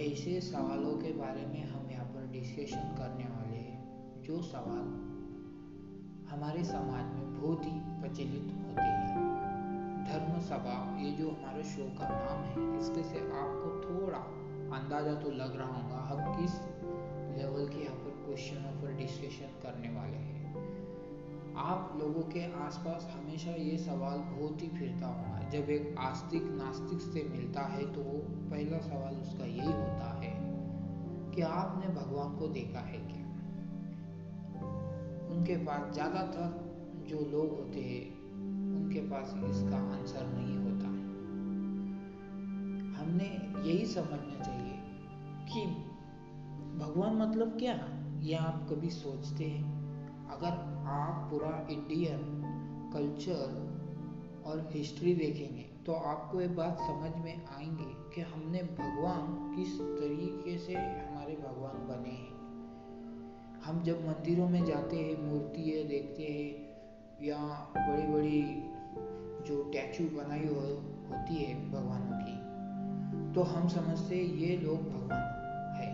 ऐसे सवालों के बारे में हम यहाँ पर डिस्कशन करने वाले हैं, जो सवाल हमारे समाज में बहुत ही प्रचलित होते हैं। धर्म सभा, ये जो हमारे शो का नाम है इसके से आपको थोड़ा अंदाज़ा तो लग रहा होगा, हम किस लेवल के यहाँ पर क्वेश्चनों पर डिस्कशन करने आप लोगों के आसपास हमेशा ये सवाल बहुत ही फिरता होगा। जब एक आस्तिक नास्तिक से मिलता है तो पहला सवाल उसका यही होता है कि आपने भगवान को देखा है क्या? उनके पास ज़्यादातर जो लोग होते हैं, उनके पास इसका आंसर नहीं होता। है हमने यही समझना चाहिए कि भगवान मतलब क्या? यह आप कभी सोचते हैं? अगर आप पूरा इंडियन कल्चर और हिस्ट्री देखेंगे तो आपको ये बात समझ में आएँगे कि हमने भगवान किस तरीके से हमारे भगवान बने हैं। हम जब मंदिरों में जाते हैं मूर्ति है देखते हैं या बड़ी बड़ी जो टैचू बनाई हो, होती है भगवानों की तो हम समझते ये लोग भगवान है।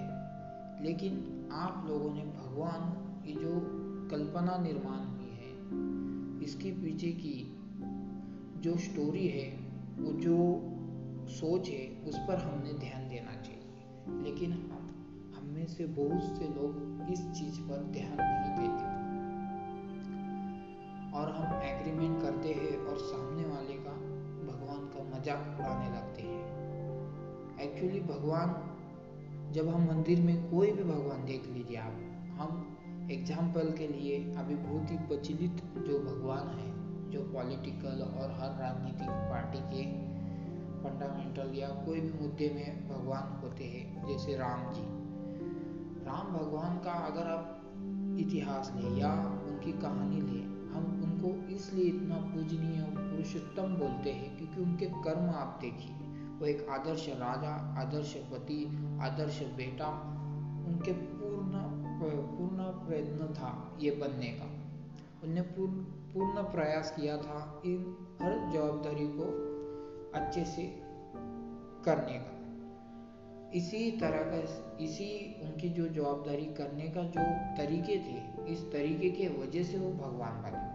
लेकिन आप लोगों ने भगवान की जो कल्पना निर्माण हुई है। इसके पीछे की जो स्टोरी है, वो जो सोच है, उस पर हमने ध्यान देना चाहिए। लेकिन हम हम में से बहुत से लोग इस चीज़ पर ध्यान नहीं देते। और हम एग्रीमेंट करते हैं और सामने वाले का, भगवान का मज़ाक उड़ाने लगते हैं। एक्चुअली भगवान, जब हम मंदिर में कोई भी भगवान देख लीजिए आप, हम एग्ज़ाम्पल के लिए अभी बहुत ही प्रचलित जो भगवान है, जो पॉलिटिकल और हर राजनीतिक पार्टी के फंडामेंटल या कोई भी मुद्दे में भगवान होते हैं, जैसे राम जी। राम भगवान का अगर आप इतिहास लें या उनकी कहानी लें, हम उनको इसलिए इतना पूजनीय पुरुषोत्तम बोलते हैं क्योंकि उनके कर्म आप देखिए। वो एक आदर्श राजा, आदर्श पति, आदर्श बेटा, उनके पूर्ण प्रयत्न था ये बनने का। उनने पूर्ण पूर्ण प्रयास किया था इन हर जवाबदारी को अच्छे से करने का। इसी तरह का, इसी उनकी जो जवाबदारी करने का जो तरीके थे, इस तरीके के वजह से वो भगवान बने।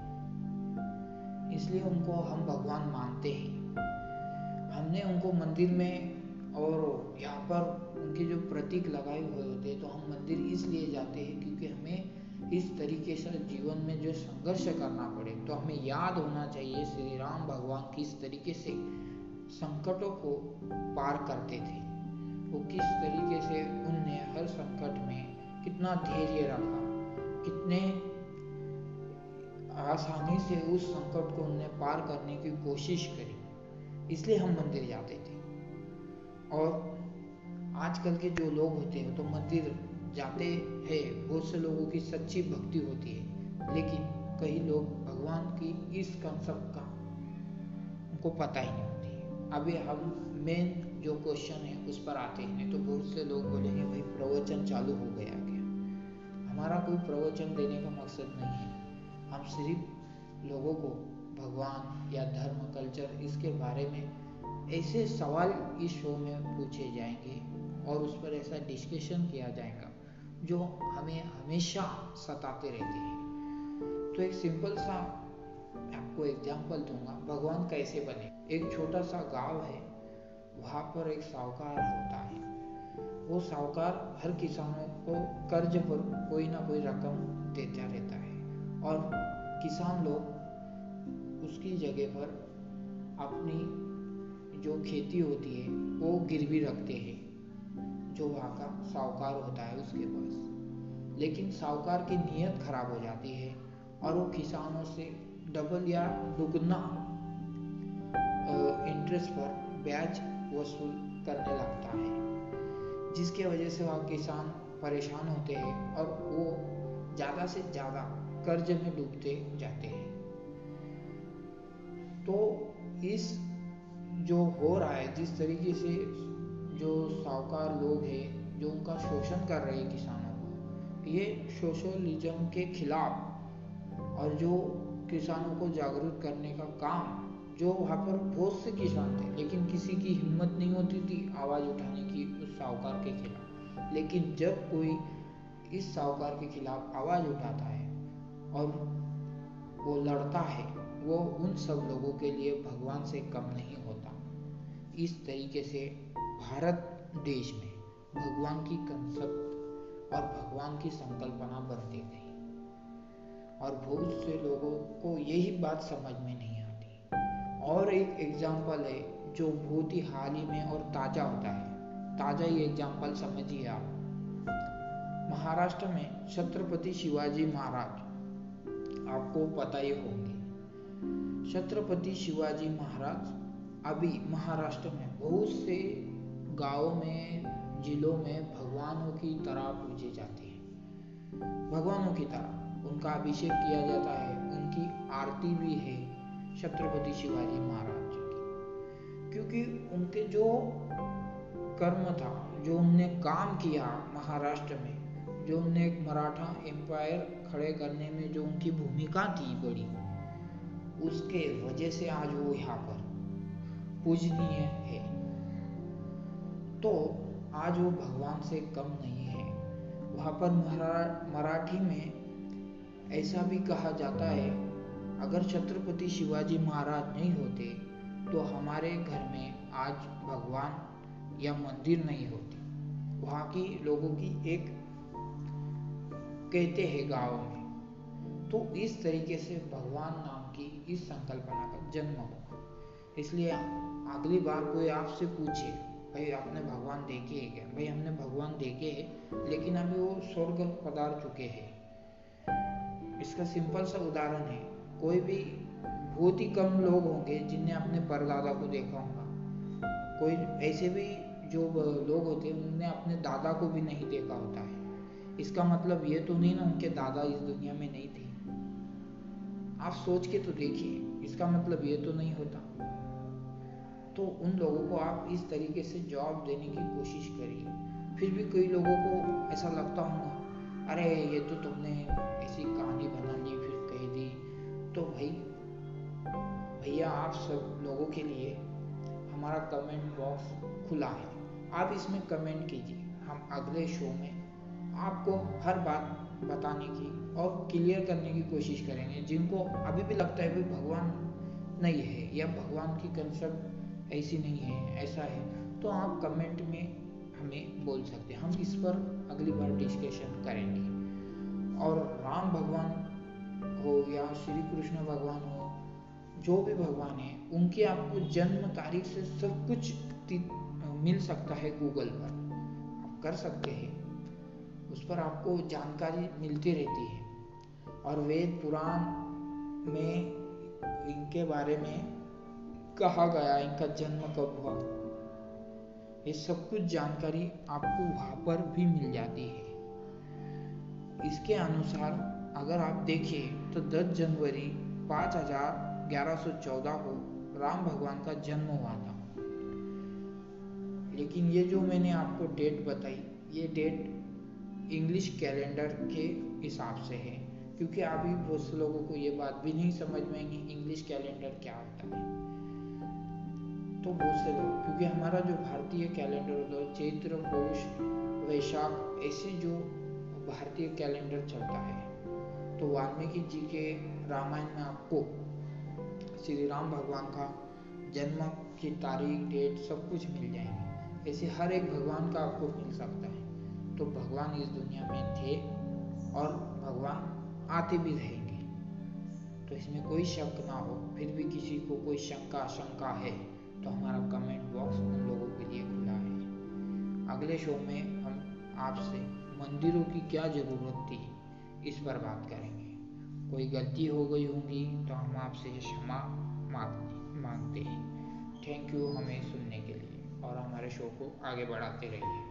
इसलिए उनको हम भगवान मानते हैं। हमने उनको मंदिर में और यहाँ पर उनके जो प्रतीक लगाए हुए होते हैं तो हम मंदिर इसलिए जाते हैं क्योंकि हमें इस तरीके से जीवन में जो संघर्ष करना पड़े। तो हमें याद होना चाहिए, श्री राम भगवान किस तरीके से संकटों को पार करते थे। वो किस तरीके से उनने हर संकट में कितना धैर्य रखा, कितने आसानी से उस संकट को उनने पार करने की कोशिश करी। इसलिए हम मंदिर जाते थे। और आजकल के जो लोग होते हैं तो मंदिर जाते हैं, बहुत से लोगों की सच्ची भक्ति होती है। लेकिन कई लोग भगवान की इस कंसेप्ट का उनको पता ही नहीं होती अभी हम मेन जो क्वेश्चन है, उस पर आते हैं। तो बहुत से लोग बोलेंगे भाई प्रवचन चालू हो गया क्या? हमारा कोई प्रवचन देने का मकसद नहीं है। हम सिर्फ़ लोगों को भगवान या धर्म कल्चर इसके बारे में ऐसे सवाल इस शो में पूछे जाएँगे। और उस पर ऐसा डिस्कशन किया जाएगा, जो हमें हमेशा सताते रहते हैं। तो एक सिंपल सा आपको एग्जांपल दूँगा, भगवान कैसे बने। एक छोटा सा गाँव है, वहाँ पर एक साहूकार होता है। वो साहूकार हर किसानों को कर्ज पर कोई ना कोई रकम देता रहता है और किसान लोग उसकी जगह पर अपनी जो खेती होती है, वो गिरवी रखते हैं। जो वहाँ का साहूकार होता है उसके पास। लेकिन साहूकार की नीयत खराब हो जाती है और वो किसानों से डबल या दुगना इंटरेस्ट पर ब्याज वसूल करने लगता है, जिसके वजह से वह किसान परेशान होते हैं और वो ज़्यादा से ज़्यादा कर्ज में डूबते जाते हैं। तो इस जो हो रहा है, जिस तरीके से जो साहूकार लोग हैं, जो उनका शोषण कर रहे हैं किसानों को, ये सोशलिज्म के खिलाफ और जो किसानों को जागरूक करने का काम, जो वहाँ पर बहुत से किसान थे, लेकिन किसी की हिम्मत नहीं होती थी आवाज़ उठाने की उस साहूकार के खिलाफ। लेकिन जब कोई इस साहूकार के खिलाफ आवाज़ उठाता है और वो लड़ता है, वो उन सब लोगों के लिए भगवान से कम नहीं होता। इस तरीके से भारत देश में भगवान की कंसेप्ट और भगवान की संकल्पना बनती गई और बहुत से लोगों को यही बात समझ में नहीं आती। और एक एग्ज़ाम्पल है, जो बहुत ही हाल ही में और ताज़ा होता है। ताज़ा ही एग्ज़ाम्पल समझिए आप। महाराष्ट्र में छत्रपति शिवाजी महाराज, आपको पता ही होंगे। छत्रपति शिवाजी महाराज अभी महाराष्ट्र में बहुत से गाँवों में, जिलों में भगवानों की तरह पूजे जाते हैं। भगवानों की तरह उनका अभिषेक किया जाता है, उनकी आरती भी है छत्रपति शिवाजी महाराज की। क्योंकि उनके जो कर्म था, जो उनने काम किया महाराष्ट्र में, जो उनने एक मराठा एम्पायर खड़े करने में जो उनकी भूमिका थी बड़ी, उसके वजह से आज वो यहाँ पर पूजनीय है। तो आज वो भगवान से कम नहीं है। वहाँ पर मराठी में ऐसा भी कहा जाता है, अगर छत्रपति शिवाजी महाराज नहीं होते तो हमारे घर में आज भगवान या मंदिर नहीं होती। वहाँ की लोगों की एक कहते हैं गाँव में। तो इस तरीके से भगवान नाम की इस संकल्पना का जन्म हुआ इसलिए अगली बार कोई आपसे पूछे भाई, आपने भगवान देखे है क्या? भाई, हमने भगवान देखे है, लेकिन अभी वो स्वर्ग पधार चुके हैं। इसका सिंपल सा उदाहरण है, कोई भी बहुत ही कम लोग होंगे जिनने अपने परदादा को देखा होगा। कोई ऐसे भी जो लोग होते हैं उन्होंने अपने दादा को भी नहीं देखा होता है। इसका मतलब ये तो नहीं ना उनके दादा इस दुनिया में नहीं थे। आप सोच के तो देखिए, इसका मतलब ये तो नहीं होता। तो उन लोगों को आप इस तरीके से जवाब देने की कोशिश करिए। फिर भी कई लोगों को ऐसा लगता होगा, अरे, ये तो तुमने ऐसी कहानी बना ली, फिर कह दी। तो भाई, भैया, आप सब लोगों के लिए हमारा कमेंट बॉक्स खुला है। आप इसमें कमेंट कीजिए। हम अगले शो में आपको हर बात बताने की और क्लियर करने की कोशिश करेंगे। जिनको अभी भी लगता है कि भगवान नहीं है या भगवान की कंसेप्ट ऐसी नहीं है, ऐसा है। तो आप कमेंट में हमें बोल सकते हैं। हम इस पर अगली बार डिस्कशन करेंगे। और राम भगवान हो या श्री कृष्ण भगवान हो, जो भी भगवान है, उनकी आपको जन्म तारीख से सब कुछ मिल सकता है गूगल पर। आप कर सकते हैं। उस पर आपको जानकारी मिलती रहती है। और वेद पुराण में इनके बारे में कहा गया इनका जन्म कब हुआ? ये सब कुछ जानकारी आपको वहाँ पर भी मिल जाती है। इसके अनुसार अगर आप देखें तो 10 जनवरी पाँच हज़ार ग्यारह सौ चौदह को राम भगवान का जन्म हुआ था। लेकिन ये जो मैंने आपको डेट बताई, ये डेट इंग्लिश कैलेंडर के हिसाब से है, क्योंकि अभी बहुत से लोगों को ये बात भी नहीं समझ में आएँगी इंग्लिश कैलेंडर क्या होता है। तो बहुत से लोग क्योंकि हमारा जो भारतीय कैलेंडर होता है, चैत्र, पौष, वैशाख, ऐसे जो भारतीय कैलेंडर चलता है तो वाल्मीकि जी के रामायण में आपको श्री राम भगवान का जन्म की तारीख डेट सब कुछ मिल जाएँगे। ऐसे हर एक भगवान का आपको मिल सकता है। तो भगवान इस दुनिया में थे और भगवान आते भी रहेंगे। तो इसमें कोई शक ना हो, फिर भी किसी को कोई शंका शंका है तो हमारा कमेंट बॉक्स उन लोगों के लिए खुला है। अगले शो में हम आपसे मंदिरों की क्या ज़रूरत थी, इस पर बात करेंगे। कोई गलती हो गई होगी तो हम आपसे क्षमा मांगते हैं। थैंक यू हमें सुनने के लिए और हमारे शो को आगे बढ़ाते रहिए।